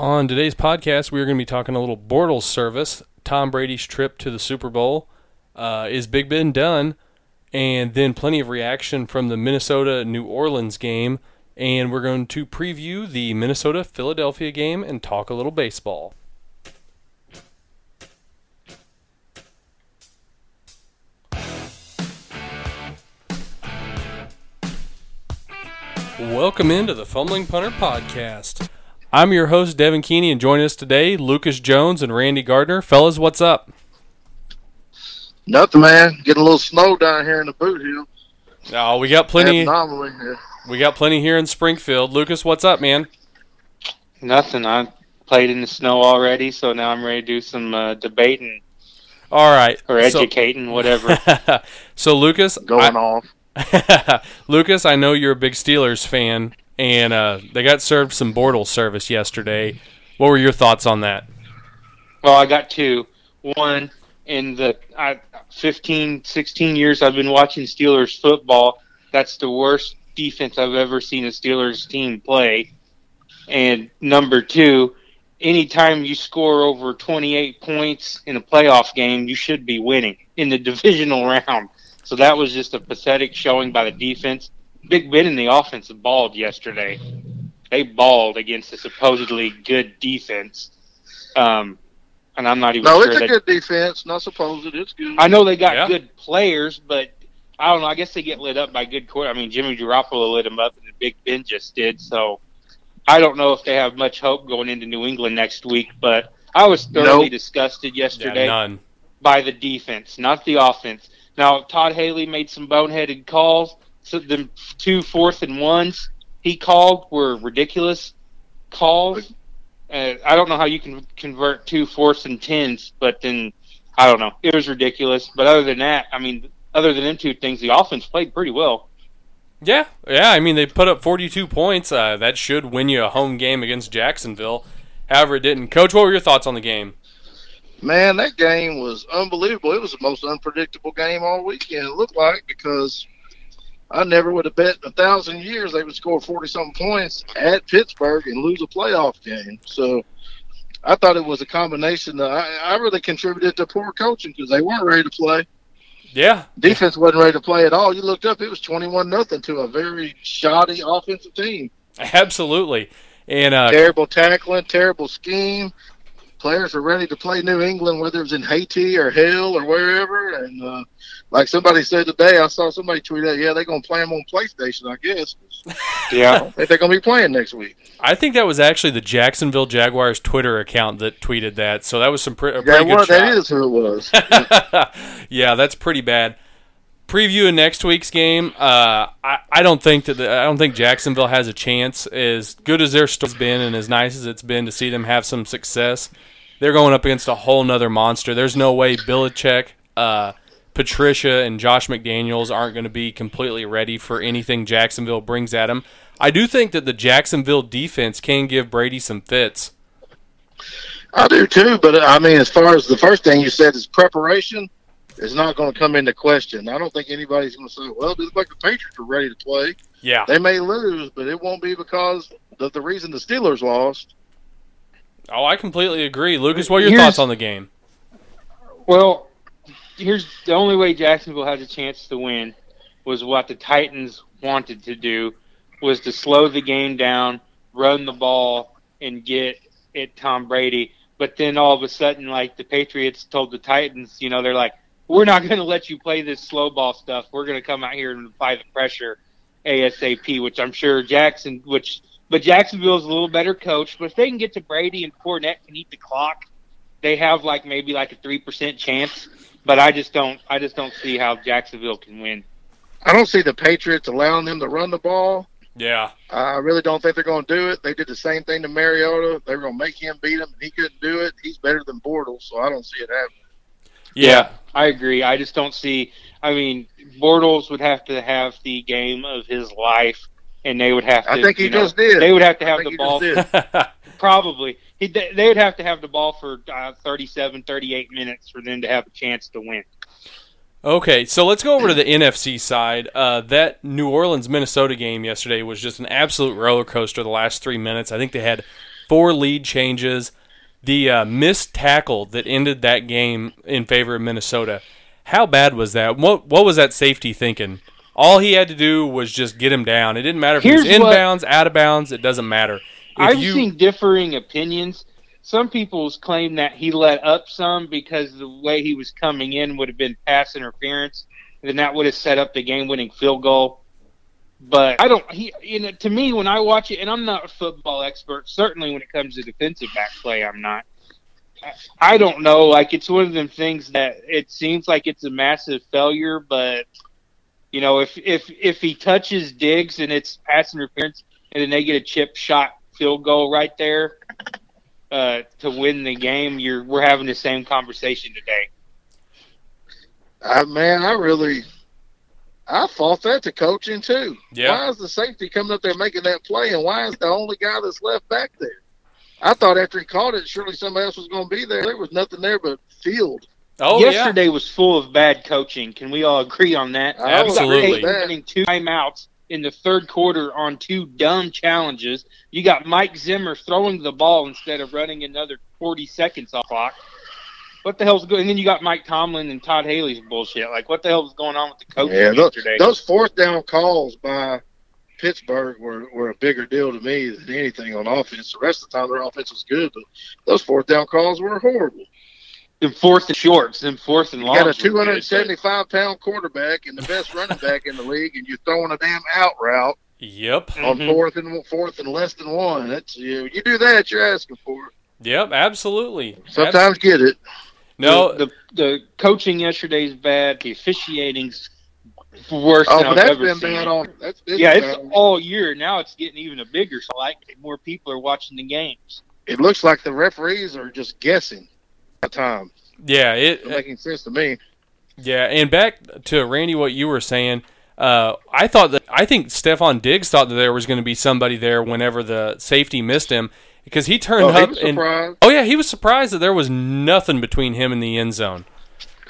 On today's podcast, we are going to be talking a little Bortles service, Tom Brady's trip to the Super Bowl. Uh, is Big Ben done? And then plenty of reaction from the Minnesota New Orleans game. And we're going to preview the Minnesota Philadelphia game and talk a little baseball. Welcome into the Fumbling Punter Podcast. I'm your host, Devin Keeney, and joining us today, Lucas Jones and Randy Gardner. Fellas, what's up? Nothing, man. Getting a little snow down here in the Bootheel. Oh, we got plenty. Abnormally, yeah. We got plenty here in Springfield. Lucas, what's up, man? Nothing. I played in the snow already, so now I'm ready to do some uh, debating All right. or so- educating, whatever. so, Lucas, Going I- off. Lucas, I know you're a big Steelers fan, and uh, they got served some Bortles service yesterday. What were your thoughts on that? well, I got two. One, in the I, 15, 16 years I've been watching Steelers football, that's the worst defense I've ever seen a Steelers team play. And number two, anytime you score over 28 points in a playoff game, you should be winning in the divisional round. So that was just a pathetic showing by the defense. Big Ben and the offense balled yesterday. They balled against a supposedly good defense. Um, and I'm not even No, sure it's a that good defense. Not supposed it. It's good. I know they got Yeah. good players, but I don't know. I guess they get lit up by good court. I mean, Jimmy Garoppolo lit them up, and the Big Ben just did. So I don't know if they have much hope going into New England next week. But I was thoroughly Nope. disgusted Yeah, yesterday none. by the defense, not the offense. Now Todd Haley made some boneheaded calls. So the two fourth and ones he called were ridiculous calls. Uh, I don't know how you can convert two fourths and tens, but then I don't know. It was ridiculous. But other than that, I mean, other than them two things, the offense played pretty well. Yeah, yeah. I mean, they put up 42 points. Uh, that should win you a home game against Jacksonville. However, it didn't. Coach, what were your thoughts on the game? Man, that game was unbelievable. It was the most unpredictable game all weekend. It looked like because I never would have bet in a thousand years they would score forty something points at Pittsburgh and lose a playoff game. So I thought it was a combination. That I, I really contributed to poor coaching because they weren't ready to play. Yeah, Defense wasn't ready to play at all. You looked up; it was twenty-one nothing to a very shoddy offensive team. absolutely. And uh, terrible tackling, terrible scheme. Players were ready to play New England, whether it was in Haiti or hell or wherever. And uh, like somebody said today, I saw somebody tweet out, "Yeah, they're gonna play them on PlayStation, I guess." Yeah. don't they're gonna be playing next week. I think that was actually the Jacksonville Jaguars Twitter account that tweeted that. So that was some pre- Yeah, pretty well, good that is who it was. yeah, that's pretty bad. Previewing next week's game, uh, I, I don't think that the, I don't think Jacksonville has a chance. As good as their story's been, and as nice as it's been to see them have some success, they're going up against a whole nother monster. There's no way Belichick, uh, Patricia, and Josh McDaniels aren't going to be completely ready for anything Jacksonville brings at them. I do think that the Jacksonville defense can give Brady some fits. I do too, but I mean, as far as the first thing you said is preparation, is not going to come into question. I don't think anybody's going to say, "Well, it looks like the Patriots are ready to play." Yeah, They may lose, but it won't be because of the reason the Steelers lost. oh, I completely agree. Lucas, what are your Here's- thoughts on the game? Well, here's the only way Jacksonville has a chance to win was what the Titans wanted to do was to slow the game down, run the ball, and get it Tom Brady. But then all of a sudden, like the Patriots told the Titans, you know, they're like, "We're not going to let you play this slow ball stuff. We're going to come out here and apply the pressure ASAP." Which I'm sure Jackson, which but Jacksonville's a little better coach. But if they can get to Brady and Fournette can eat the clock, they have like maybe like a three percent chance. But I just don't, I just don't see how Jacksonville can win. I don't see the Patriots allowing them to run the ball. Yeah, I really don't think they're going to do it. They did the same thing to Mariota. They were going to make him beat him, and he couldn't do it. He's better than Bortles, so I don't see it happening. Yeah. I agree. I just don't see. I mean, Bortles would have to have the game of his life, and they would have to. I think he you know, just did. They would have to I have think the he ball. just did. Probably. He, they they would have to have the ball for uh, 37, 38 minutes for them to have a chance to win. Okay, so let's go over to the NFC side. Uh, that New Orleans Minnesota game yesterday was just an absolute roller coaster. The last three minutes, I think they had four lead changes, the uh, missed tackle that ended that game in favor of Minnesota. How bad was that? What what was that safety thinking? All he had to do was just get him down. It didn't matter if Here's he was inbounds, out of bounds. It doesn't matter. If I've you, seen differing opinions. Some people claim that he let up some because the way he was coming in would have been pass interference, and that would have set up the game-winning field goal. But I don't. He, you know, to me, when I watch it, and I'm not a football expert. Certainly, when it comes to defensive back play, I'm not. I- don't know. Like it's one of them things that it seems like it's a massive failure, but you know, if if if he touches Diggs and it's pass interference, and then they get a chip shot field goal right there uh, to win the game, you're we're having the same conversation today. I, man, I really, I fault that to coaching too. Yeah. Why is the safety coming up there making that play, and why is the only guy that's left back there? I thought after he caught it, surely somebody else was going to be there. There was nothing there but field. oh yeah, Yesterday was full of bad coaching. Can we all agree on that? I will Absolutely. You got running two timeouts in the third quarter on two dumb challenges. You got Mike Zimmer throwing the ball instead of running another 40 seconds off clock. What the hell's going? And then you got Mike Tomlin and Todd Haley's bullshit. Like, what the hell was going on with the coaching Yeah, those, yesterday? those fourth down calls by Pittsburgh were, were a bigger deal to me than anything on offense. The rest of the time, their offense was good, but those fourth down calls were horrible. and fourth and shorts, and fourth and long. You got a 275 pound quarterback and the best running back in the league, and you're throwing a damn out route Yep, but- on Mhm. fourth and fourth and less than one. That's you. You do that, you're asking for it. yep, absolutely. Sometimes get it. No, the, the the coaching yesterday is bad. The officiating's worse Oh, than but I've that's ever been seen. bad all. That's been yeah, bad it's all- all year. Now it's getting even a bigger spike. More people are watching the games. It looks like the referees are just guessing at time. yeah, it It's making sense to me. Yeah, and back to Randy, what you were saying. Uh, I thought that I think Stefon Diggs thought that there was going to be somebody there whenever the safety missed him because he turned Oh, he up was and surprised. oh yeah, he was surprised that there was nothing between him and the end zone.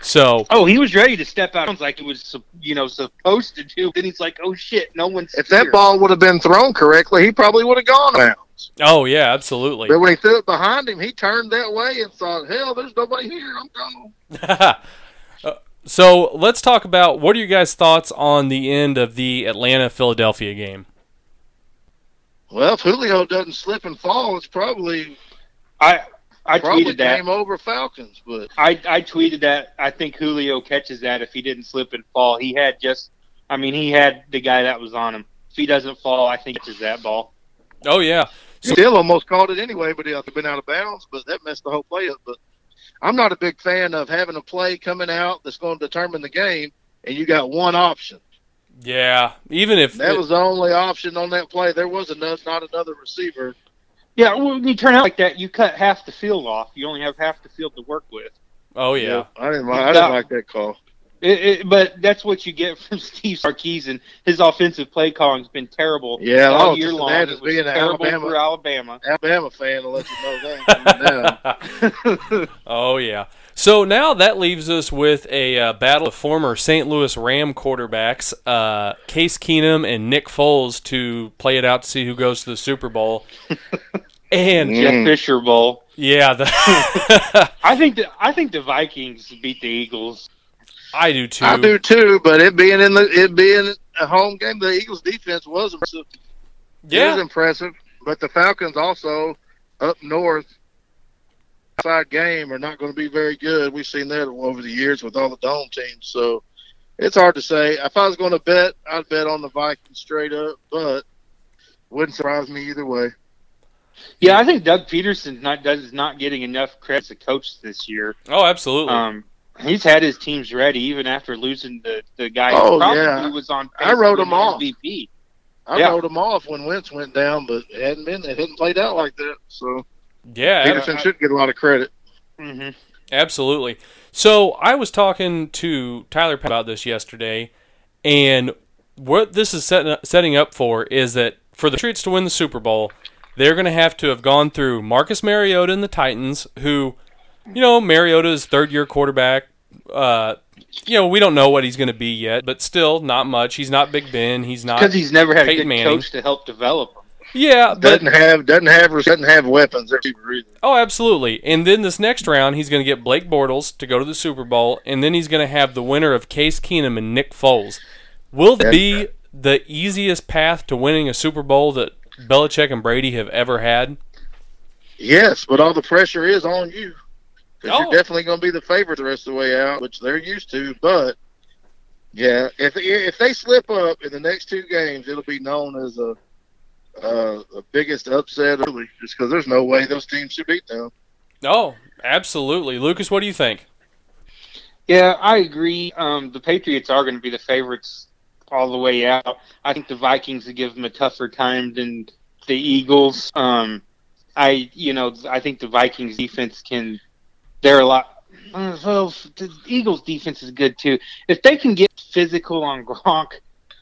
So Oh, he was ready to step out. Sounds like it was, you know, supposed to do. Then he's like, "Oh shit, no one's If that ball would have been thrown correctly, he probably would have gone out. oh yeah, absolutely. But when he threw it behind him, he turned that way and thought, "Hell, there's nobody here. I'm gone." Uh, so let's talk about what are your guys' thoughts on the end of the Atlanta Philadelphia game? Well, if Julio doesn't slip and fall, it's probably I I probably tweeted that. game over Falcons. But I I tweeted that. I think Julio catches that if he didn't slip and fall. He had just, I mean, he had the guy that was on him. If he doesn't fall, I think he catches that ball. Oh yeah, still almost caught it anyway. But he had been out of bounds. But that messed the whole play up. But I'm not a big fan of having a play coming out that's going to determine the game, and you got one option. Yeah. Even if That was the only option on that play. There was another, not another receiver. Yeah, well, when you turn out like that, you cut half the field off. You only have half the field to work with. oh yeah. I didn't. like- I didn't like that call. It, it, but that's what you get from Steve Sarkisian. His offensive play calling's been terrible Yeah, all oh, year long. that It is was being an terrible Alabama- for Alabama. Alabama fan will let you know that. oh yeah. So now that leaves us with a uh, battle of former St. Louis Ram quarterbacks, uh, Case Keenum and Nick Foles, to play it out to see who goes to the Super Bowl. and Mm. Jeff Fisher Bowl. yeah, the I think the I think the Vikings beat the Eagles. I do too. I do too, but it being in the it being a home game, the Eagles' defense was impressive. It Yeah, was impressive, but the Falcons also up north side game are not going to be very good. We've seen that over the years with all the dome teams, so it's hard to say. If I was going to bet, I'd bet on the Vikings straight up, but wouldn't surprise me either way. Yeah, I think Doug Pederson not does not getting enough credit as a coach this year. Oh, absolutely. Um, he's had his teams ready even after losing the the guy Oh, who probably yeah. was on. I wrote to him off. MVP. I Yeah. wrote them off when Wentz went down, but it hadn't been it hadn't played out like that. So yeah, ab- Pederson should get a lot of credit. hmm Absolutely. So I was talking to Tyler about this yesterday, and what this is setting setting up for is that for the Patriots to win the Super Bowl, they're going to have to have gone through Marcus Mariota and the Titans, who, you know, Mariota's third year quarterback. Uh, you know, we don't know what he's going to be yet, but still, not much. He's not Big Ben. He's not. Because he's never had a Peyton good Manning. coach to help develop Yeah, Doesn't have doesn't have doesn't have weapons. They're cheaper either. oh, absolutely. And then this next round, he's going to get Blake Bortles to go to the Super Bowl, and then he's going to have the winner of Case Keenum and Nick Foles. Will that be the easiest path to winning a Super Bowl that Belichick and Brady have ever had? Yes, but all the pressure is on you. Because Oh. you're definitely going to be the favorite the rest of the way out, which they're used to. But yeah, if if they slip up in the next two games, it'll be known as a uh, the biggest upset, really, just because there's no way those teams should beat them. Oh, absolutely. Lucas, what do you think? Yeah, I agree. Um, the Patriots are going to be the favorites all the way out. I think the Vikings will give them a tougher time than the Eagles. Um, I, you know, I think the Vikings defense can. They're a lot. uh, Well, the Eagles defense is good too. If they can get physical on Gronk,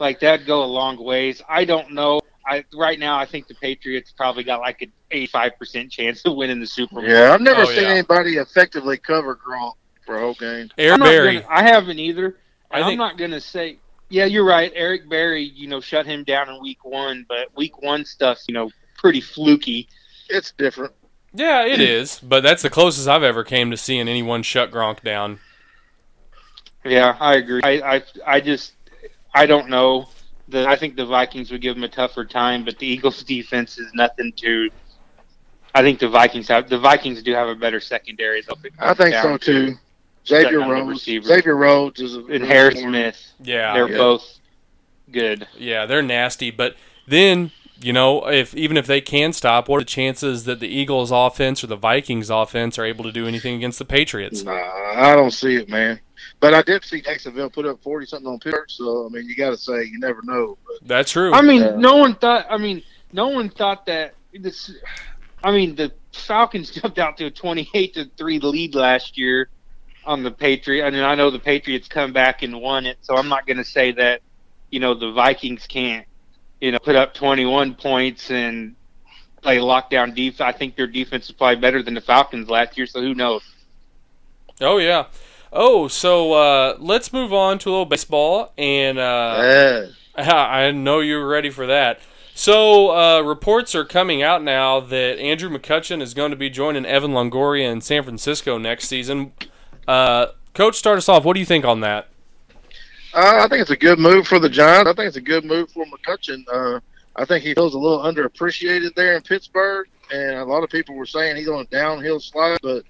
like that, go a long ways. I don't know. I right now I think the Patriots probably got like an eighty-five percent chance of winning the Super Bowl. Yeah, I've never Oh, seen yeah. anybody effectively cover Gronk for a whole game. Eric I'm Berry. Gonna, I haven't either. I think, I'm not going to say. Yeah, you're right. Eric Berry, you know, shut him down in week one, but week one stuff, you know, pretty fluky. It's different. Yeah, it is, but that's the closest I've ever came to seeing anyone shut Gronk down. Yeah, I agree. I, I, I just, I don't know. The, I think the Vikings would give them a tougher time, but the Eagles' defense is nothing to. I think the Vikings have the Vikings do have a better secondary. Though, if it I think down so to too. Xavier Second Rhodes. Xavier Rhodes is a And Harris Smith, Yeah, they're yeah. both good. yeah, they're nasty. But then you know, if even if they can stop, what are the chances that the Eagles' offense or the Vikings' offense are able to do anything against the Patriots? Nah, I don't see it, man. But I did see Jacksonville put up forty something on Pittsburgh, so I mean, you got to say you never know. But That's true. I mean, Yeah. no one thought. I mean, no one thought that this. I mean, the Falcons jumped out to a twenty-eight to three lead last year on the Patriot. I mean, I know the Patriots come back and won it, so I'm not going to say that. You know, the Vikings can't. You know, put up twenty-one points and play lockdown defense. I think their defense is probably better than the Falcons last year. So who knows? oh yeah. Oh, so uh, let's move on to a little baseball, and uh, yeah, I know you're ready for that. So uh, reports are coming out now that Andrew McCutchen is going to be joining Evan Longoria in San Francisco next season. Uh, Coach, start us off. What do you think on that? uh, I think it's a good move for the Giants. I think it's a good move for McCutchen. Uh, I think he feels a little underappreciated there in Pittsburgh, and a lot of people were saying he's on a downhill slide, but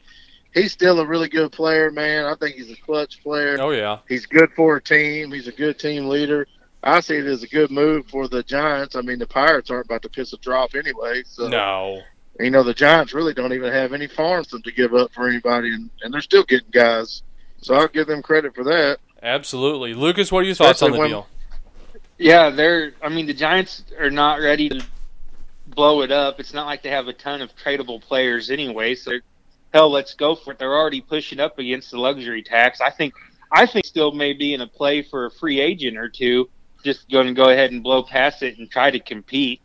he's still a really good player, man. I think he's a clutch player. Oh yeah, He's good for a team. He's a good team leader. I see it as a good move for the Giants. I mean, the Pirates aren't about to piss a drop anyway. So, no, you know, the Giants really don't even have any farms to give up for anybody, and, and they're still getting guys. So I'll give them credit for that. absolutely. Lucas, what are your thoughts on the when- deal? Yeah, they're. I mean, the Giants are not ready to blow it up. It's not like they have a ton of tradable players anyway. So, hell, let's go for it. They're already pushing up against the luxury tax. I think. I think still may be in a play for a free agent or two. Just going to go ahead and blow past it and try to compete.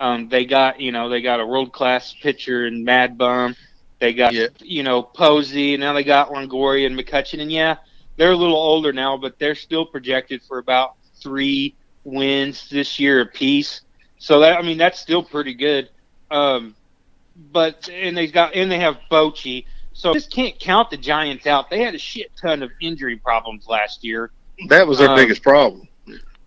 Um, they got you know they got a world class pitcher in Mad Bum. They got Yeah. you know Posey, and now they got Longoria and McCutchen. And yeah, they're a little older now, but they're still projected for about three wins this year apiece. So that I mean that's still pretty good. Um, but and they got and they have Bochy. So just can't count the Giants out. They had a shit ton of injury problems last year. That was their Um, biggest problem.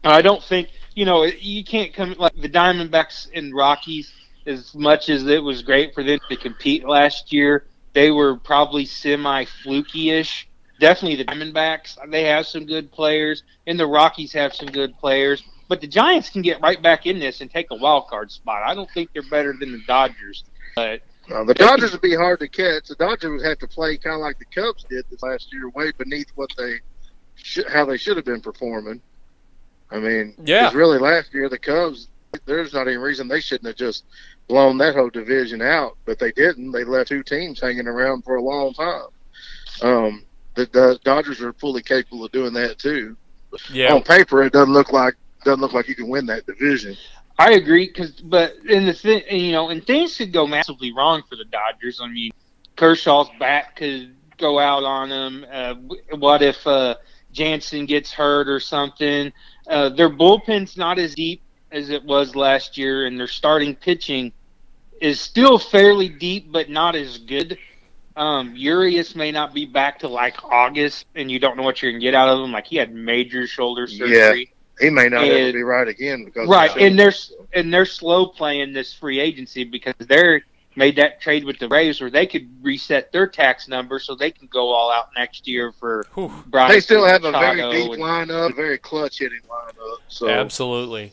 I don't think you know you can't come like the Diamondbacks and Rockies. As much as it was great for them to compete last year, they were probably semi fluky-ish. Definitely the Diamondbacks. They have some good players, and the Rockies have some good players. But the Giants can get right back in this and take a wild card spot. I don't think they're better than the Dodgers, but Uh, the Dodgers would be hard to catch. The Dodgers would have to play kind of like the Cubs did this last year, way beneath what they should, how they should have been performing. I mean, Yeah. really last year the Cubs, there's not any reason they shouldn't have just blown that whole division out, but they didn't. They left two teams hanging around for a long time. Um, the, the Dodgers are fully capable of doing that too. Yeah, On paper, it doesn't look like doesn't look like you can win that division. I agree, cause but in the thing, you know, and things could go massively wrong for the Dodgers. I mean, Kershaw's bat could go out on them. Uh, what if uh, Jansen gets hurt or something? Uh, their bullpen's not as deep as it was last year, and their starting pitching is still fairly deep, but not as good. Um, Urias may not be back to like August, and you don't know what you're gonna get out of him. Like he had major shoulder surgery. He may not ever be right again because Right, and they're and they're slow playing this free agency because they're made that trade with the Braves where they could reset their tax number so they can go all out next year for Whew. Bryce They still have a very deep and- lineup, a very clutch hitting lineup. So Absolutely.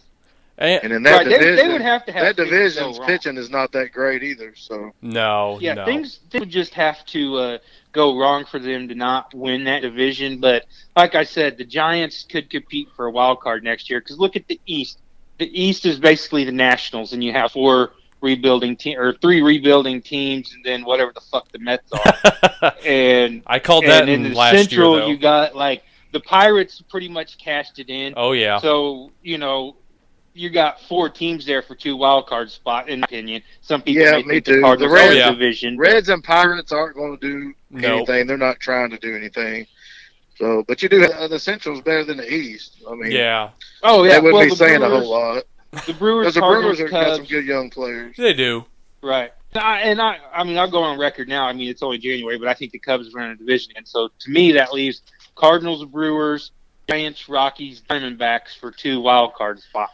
And, and in that Right, they, division, they would have to have that division's wrong. pitching is not that great either. So no, Yeah, no. things things would just have to uh, go wrong for them to not win that division. But like I said, the Giants could compete for a wild card next year because look at the East. The East is basically the Nationals, and you have four rebuilding team or three rebuilding teams, and then whatever the fuck the Mets are. and I called that and in in the last Central, year, you got like the Pirates pretty much cashed it in. oh yeah. So you know. You got four teams there for two wild card spot, in my opinion. Some people Yeah, may me think too. the Cardinals The Reds- Yeah. division. Reds and Pirates aren't going to do Nope. anything. They're not trying to do anything. So, but you do have uh, the Central's better than the East. I mean, Yeah, Oh yeah, They wouldn't well, be saying Brewers, a whole lot The Brewers, the Brewers have got some good young players. they do. right? And I, and I, I mean, I'll go on record now. I mean, it's only January, but I think the Cubs are in a division, and so to me, that leaves Cardinals, Brewers, Giants, Rockies, Diamondbacks for two wild card spots.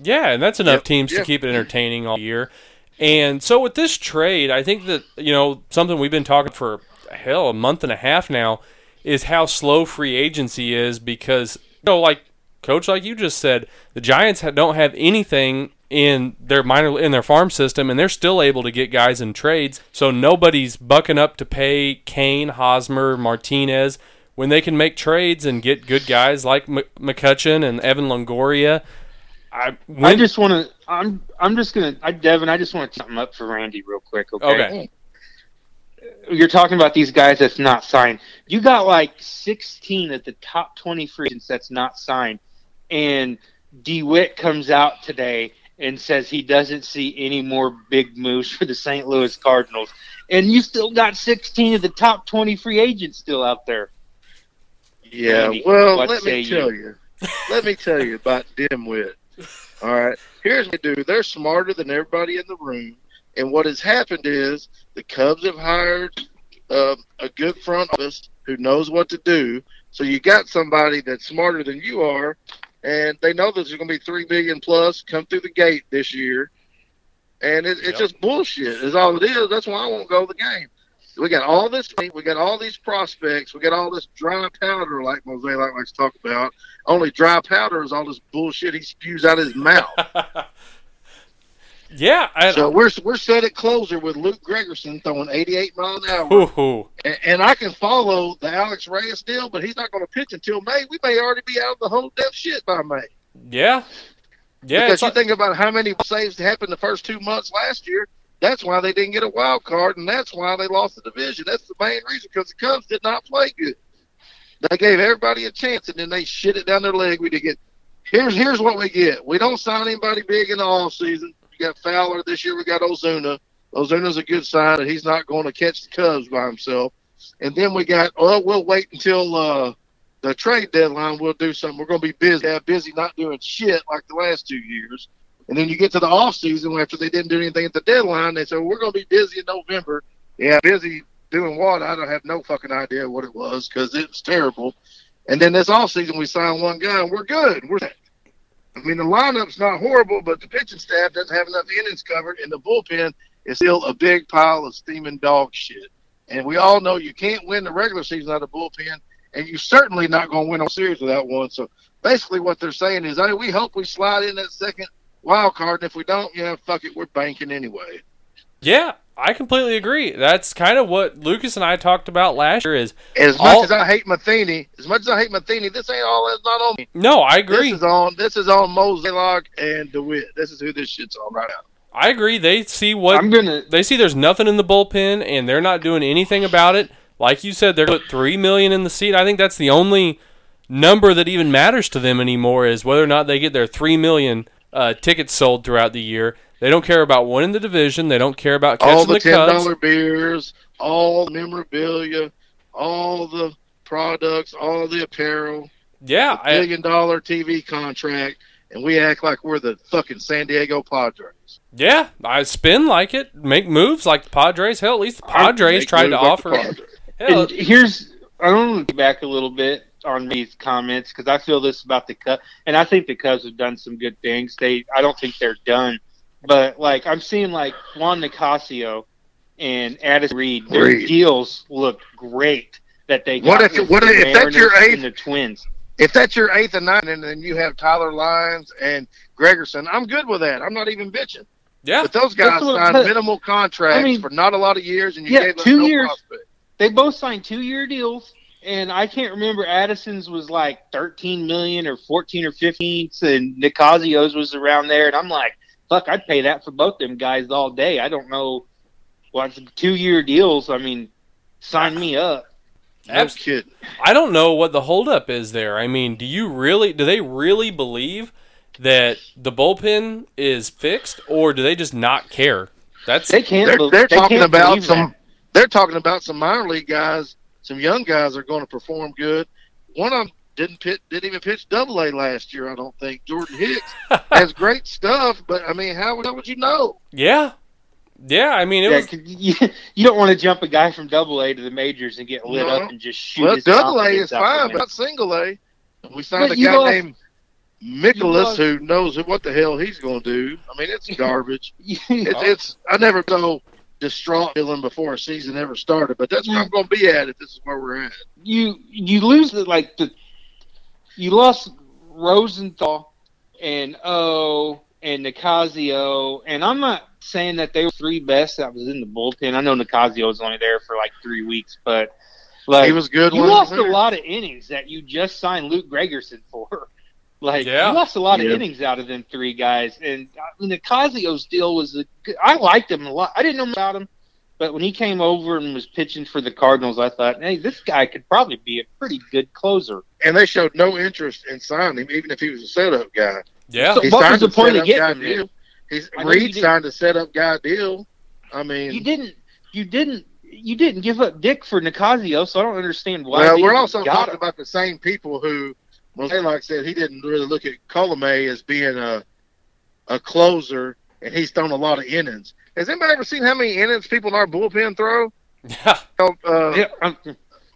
Yeah, and that's enough Yep, teams to keep it entertaining all year. And so with this trade, I think that you know something we've been talking for hell a month and a half now is how slow free agency is because you know like coach like you just said the Giants don't have anything in their minor in their farm system and they're still able to get guys in trades so nobody's bucking up to pay Cain, Hosmer, Martinez when they can make trades and get good guys like McCutchen and Evan Longoria. I, I just want to. I'm. I'm just gonna. I, Devin. I just want to something up for Randy real quick. Okay. okay. You're talking about these guys that's not signed. You got like 16 at the top 20 free agents that's not signed, and DeWitt comes out today and says he doesn't see any more big moves for the St. Louis Cardinals, and you still got 16 of the top 20 free agents still out there. Yeah, Randy, well, let say me you? tell you. let me tell you about Dimwit. All right, here's what they do. They're smarter than everybody in the room, and what has happened is the Cubs have hired uh, a good front office who knows what to do. So you got somebody that's smarter than you are, and they know that there's going to be three billion plus come through the gate this year, and it, Yep. it's just bullshit. Is all it is. That's why I won't go to the game. We got all this, meat, we got all these prospects, we got all this dry powder, like Mozeliak likes to talk about. Only dry powder is all this bullshit he spews out of his mouth. yeah, I, so we're we're set at closer with Luke Gregerson throwing 88 mile an hour, and, and I can follow the Alex Reyes deal, but he's not going to pitch until May. We may already be out of the whole death shit by May. yeah, yeah. because you like, think about how many saves happened the first two months last year. That's why they didn't get a wild card, and that's why they lost the division. That's the main reason because the Cubs did not play good. They gave everybody a chance, and then they shit it down their leg. We did get. Here's here's what we get. We don't sign anybody big in the off season. We got Fowler this year. We got Ozuna. Ozuna's a good sign that he's not going to catch the Cubs by himself. And then we got. Oh, we'll wait until uh, the trade deadline. We'll do something. We're going to be busy. Yeah, busy not doing shit like the last two years. And then you get to the off season after they didn't do anything at the deadline. They said, well, we're going to be busy in November. Yeah, busy doing what? I don't have no fucking idea what it was because it was terrible. And then this off season, we signed one guy and we're good. We're I mean, the lineup's not horrible, but the pitching staff doesn't have enough innings covered, and the bullpen is still a big pile of steaming dog shit. And we all know you can't win the regular season out of the bullpen, and you're certainly not going to win a series without one. So basically, what they're saying is, hey, we hope we slide in that second wild card, and if we don't, yeah, fuck it, we're banking anyway. yeah, I completely agree. That's kind of what Lucas and I talked about last year. Is As All- much as I hate Matheny, as much as I hate Matheny, this ain't all. It's not on me. no, I agree. This is on. This is on Mozeliak and Dewitt. This is who this shit's on right now. I agree. They see what I'm gonna. they see. There's nothing in the bullpen, and they're not doing anything about it. Like you said, they're put three million in the seat. I think that's the only number that even matters to them anymore is whether or not they get their three million uh, tickets sold throughout the year. They don't care about winning the division. They don't care about catching all the the, ten dollar beers, all the memorabilia, all the products, all the apparel, Yeah, I, billion dollar TV contract, and we act like we're the fucking San Diego Padres. Yeah, I spin like it, make moves like the Padres. Hell, at least the Padres tried to like offer. the Padres. Hell, And here's I want to go back a little bit on these comments because I feel this about the Cubs, and I think the Cubs have done some good things. They I don't think they're done, but like I'm seeing like Juan Nicasio and Addison Reed, their Reed. deals look great. That they What got if- what the if- if that's your eighth- and the Twins? If that's your eighth and ninth, and then you have Tyler Lyons and Gregerson, I'm good with that. I'm not even bitching. yeah, But those guys That's what- signed but- minimal contracts I mean- for not a lot of years, and you Yeah, gave us two no years. prospect. They both signed two year deals, and I can't remember Addison's was like thirteen million or fourteen or fifteen, and Nicasio's was around there, and I'm like, fuck, I'd pay that for both them guys all day. I don't know what's two year deals. I mean, sign me up. No Abs- kidding. I don't know what the holdup is there. I mean, do you really? Do they really believe that the bullpen is fixed, or do they just not care? That's They can't. They're, they're they talking can't about some. that. They're talking about some minor league guys. Some young guys are going to perform good. One of them didn't pitch, didn't even pitch Double A last year. I don't think Jordan Hicks has great stuff, but I mean, how, would- how would you know? yeah, yeah. I mean, it Yeah, was 'cause you, you don't want to jump a guy from Double A to the majors and get lit No. up and just shoot. Well, his Double A is fine, but not Single A. We signed But a guy lost- named Nicholas lost- who knows what the hell he's going to do. I mean, it's garbage. It's, it's I never so distraught feeling before a season ever started, but that's where I'm going to be at if this is where we're at. you you lose the like the you lost Rosenthal and O and Nicasio and I'm not saying that they were three best that was in the bullpen. I know Nicasio was only there for like three weeks, but like he was good. you lost a lot of innings that you just signed Luke Gregerson for. Like Yeah. you lost a lot of innings out of them three guys, and uh, I mean Nicasio's deal was a good, I liked him a lot. I didn't know about him, but when he came over and was pitching for the Cardinals, I thought, hey, this guy could probably be a pretty good closer. and they showed no interest in signing him, even if he was a setup guy. yeah. So- He what was the a point of getting him. He's I know you Reed didn't- signed a setup guy deal. I mean, You didn't, you didn't, you didn't give up Dick for Nicasio, so I don't understand why. well, we're also talking him. about the same people who, well, like said, he didn't really look at Colomé as being a a closer, and he's thrown a lot of innings. Has anybody ever seen how many innings people in our bullpen throw? Yeah. Uh, Yeah,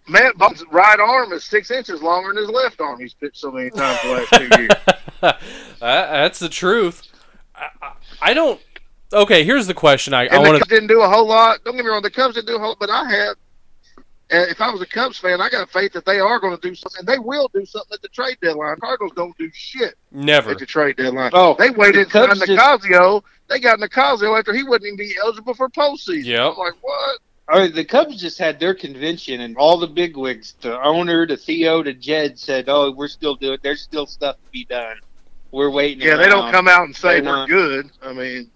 Matt Buck's right arm is six inches longer than his left arm. He's pitched so many times the last two years. That- that's the truth. I, I, I don't. Okay, here's the question. I, I And the want Cubs didn't do a whole lot. Don't get me wrong, the Cubs didn't do a whole but I had uh, if I was a Cubs fan, I got faith that they are going to do something. And they will do something at the trade deadline. Cardinals don't do shit never. at the trade deadline. Oh, they waited the on Cubs just- They got Nicasio after he wouldn't even be eligible for postseason. Yep. I'm like, what? All right, the Cubs just had their convention, and all the bigwigs, the owner, the Theo, the Jed, said, "Oh, we're still doing. There's still stuff to be done. We're waiting." Yeah, they don't come out and say They're we're not. good. I mean,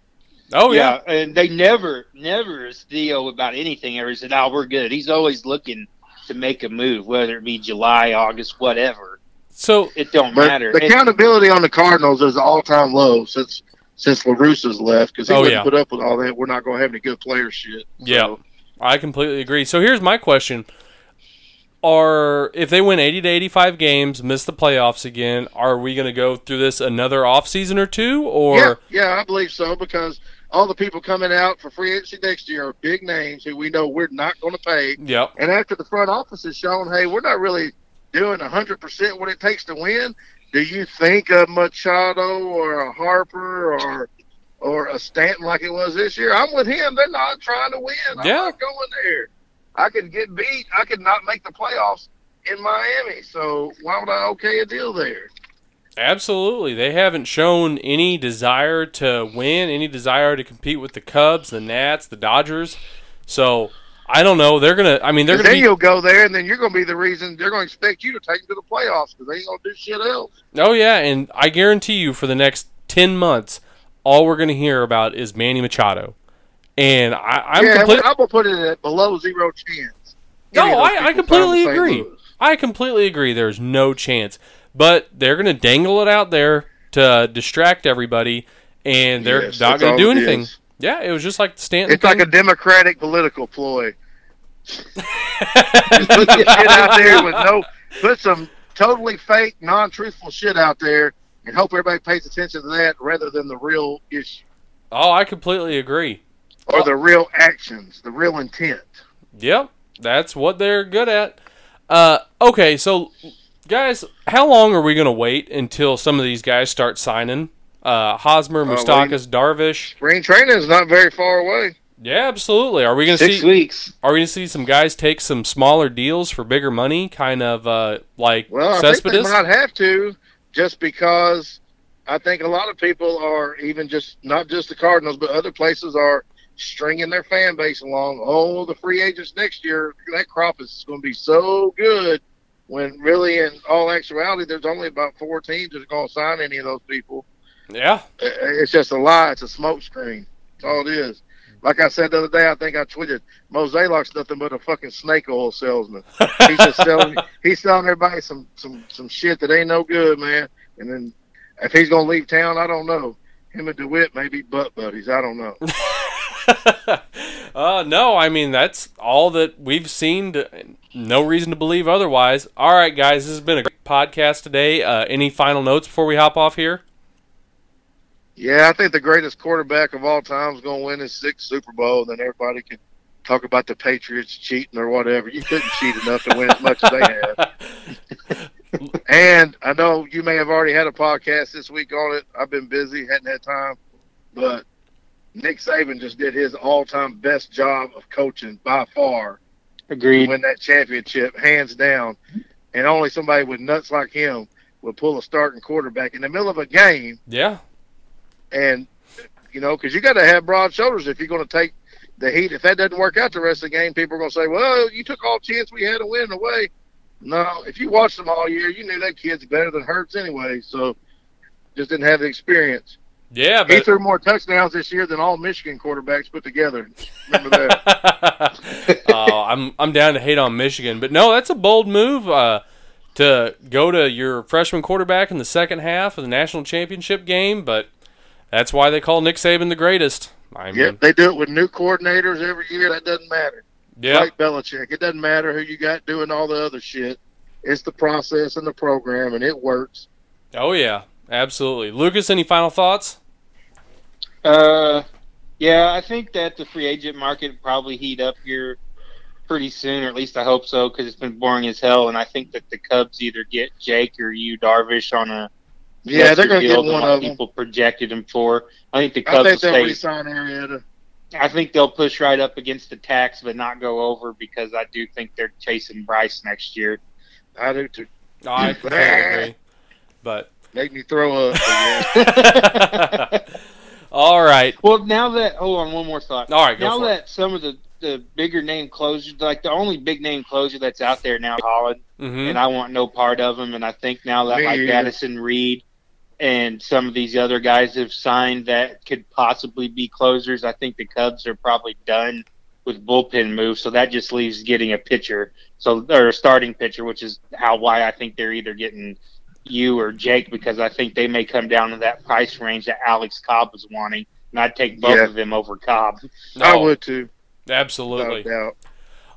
Oh yeah. yeah, and they never, never is Theo about anything. Ever said, "Oh, we're good." He's always looking to make a move, whether it be July, August, whatever. So It don't matter. the accountability on the Cardinals is all time low since since La Russa's left because he Oh, wouldn't yeah. put up with all that. We're not going to have any good player shit. Yeah. I completely agree. So here's my question: Are if they win 80 to 85 games, miss the playoffs again, are we going to go through this another off season or two? Or yeah, yeah, I believe so because all the people coming out for free agency next year are big names who we know we're not going to pay. yep, And after the front office has shown, hey, we're not really doing 100% what it takes to win, do you think a Machado or a Harper or or a Stanton like it was this year? I'm with him. They're not trying to win. I'm Yeah. not going there. I could get beat. I could not make the playoffs in Miami. So why would I okay a deal there? Absolutely. They haven't shown any desire to win, any desire to compete with the Cubs, the Nats, the Dodgers. So I don't know. They're gonna. I mean, they're gonna then be. you'll go there, and then you're going to be the reason they're going to expect you to take them to the playoffs because they ain't to do shit else. Oh yeah, and I guarantee you, for the next ten months, all we're gonna hear about is Manny Machado. And I, I'm yeah, completely. I'm to put it at below zero chance. No, Any of those I- I completely signed with St. agree. I completely agree. There's no chance, but they're going to dangle it out there to distract everybody, and they're Yes, not going to do anything. is. Yeah, it was just like Stanton. It's like a democratic political ploy. Just put some shit out there with no, put some totally fake, non-truthful shit out there, and hope everybody pays attention to that rather than the real issue Oh, I completely agree. or the real actions, the real intent. Yep, that's what they're good at. Uh, okay, so guys, how long are we going to wait until some of these guys start signing? Uh, Hosmer, we- Moustakas, Darvish. Spring training is not very far away. Yeah, absolutely. Are we going to Six see? weeks. Are we going to see some guys take some smaller deals for bigger money, kind of uh, like Well, I think they might have to, just because I think a lot of people are even just not just the Cardinals, but other places are stringing their fan base along. Oh, the free agents next year, that crop is going to be so good. When really, in all actuality, there's only about four teams that are going to sign any of those people. Yeah, It's just a lie. It's a smoke screen. That's all it is. Like I said the other day, I think I tweeted, Mozeliak nothing but a fucking snake oil salesman. He's just selling. He's selling everybody some some some shit that ain't no good, man. And then if he's gonna leave town, I don't know. Him and Dewitt may be butt buddies. I don't know. uh, no, I mean that's all that we've seen. To, no reason to believe otherwise. All right, guys, this has been a great podcast today. Uh, any final notes before we hop off here? Yeah, I think the greatest quarterback of all time is gonna win his sixth Super Bowl. And then everybody can talk about the Patriots cheating or whatever. You couldn't cheat enough to win as much as they have. And I know you may have already had a podcast this week on it. I've been busy, hadn't had time. But Nick Saban just did his all time best job of coaching by far to Agreed. win that championship, hands down. And only somebody with nuts like him would pull a starting quarterback in the middle of a game. Yeah, And, you know, because you got to have broad shoulders if you're going to take the heat. If that doesn't work out the rest of the game, people are going to say, well, you took all chance we had to win away. No, if you watched them all year, you knew that kid's better than Hurts anyway. So just didn't have the experience. Yeah, He threw more touchdowns this year than all Michigan quarterbacks put together. Remember that? oh, I'm I'm down to hate on Michigan, but no, that's a bold move uh, to go to your freshman quarterback in the second half of the national championship game. But that's why they call Nick Saban the greatest. I mean, yep, they do it with new coordinators every year. That doesn't matter. yeah, Like Belichick, it doesn't matter who you got doing all the other shit. It's the process and the program, and it works. oh yeah, absolutely. Lucas, any final thoughts? Uh, yeah, I think that the free agent market will probably heat up here pretty soon, or at least I hope so, because it's been boring as hell. And I think that the Cubs either get Jake or Yu Darvish on a Yeah, they're going to deal get than one what of them. people projected him for. I think the I Cubs think will they'll stay. re-sign Arrieta. I think they'll push right up against the tax, but not go over because I do think they're chasing Bryce next year. I do too. No, I agree. But Make me throw up. but yeah. all right, Well, now that hold on, one more thought. all right, go now for it. that some of the the bigger name closers, like the only big name closer that's out there now, is Holland, hmm and I want no part of him. And I think now that like either. Addison Reed and some of these other guys have signed that could possibly be closers, I think the Cubs are probably done with bullpen moves. So that just leaves getting a pitcher, so or a starting pitcher, which is how why I think they're either getting Yu or Jake because I think they may come down to that price range that Alex Cobb was wanting, and I'd take both Yeah. of them over Cobb. I would too. absolutely. Without a doubt.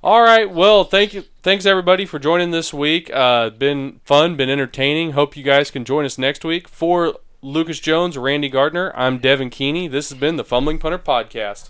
All right. Well, thank you. Thanks everybody for joining this week. Uh, been fun, been entertaining. Hope you guys can join us next week. For Lucas Jones, Randy Gardner, I'm Devin Keeney. This has been the Fumbling Punter Podcast.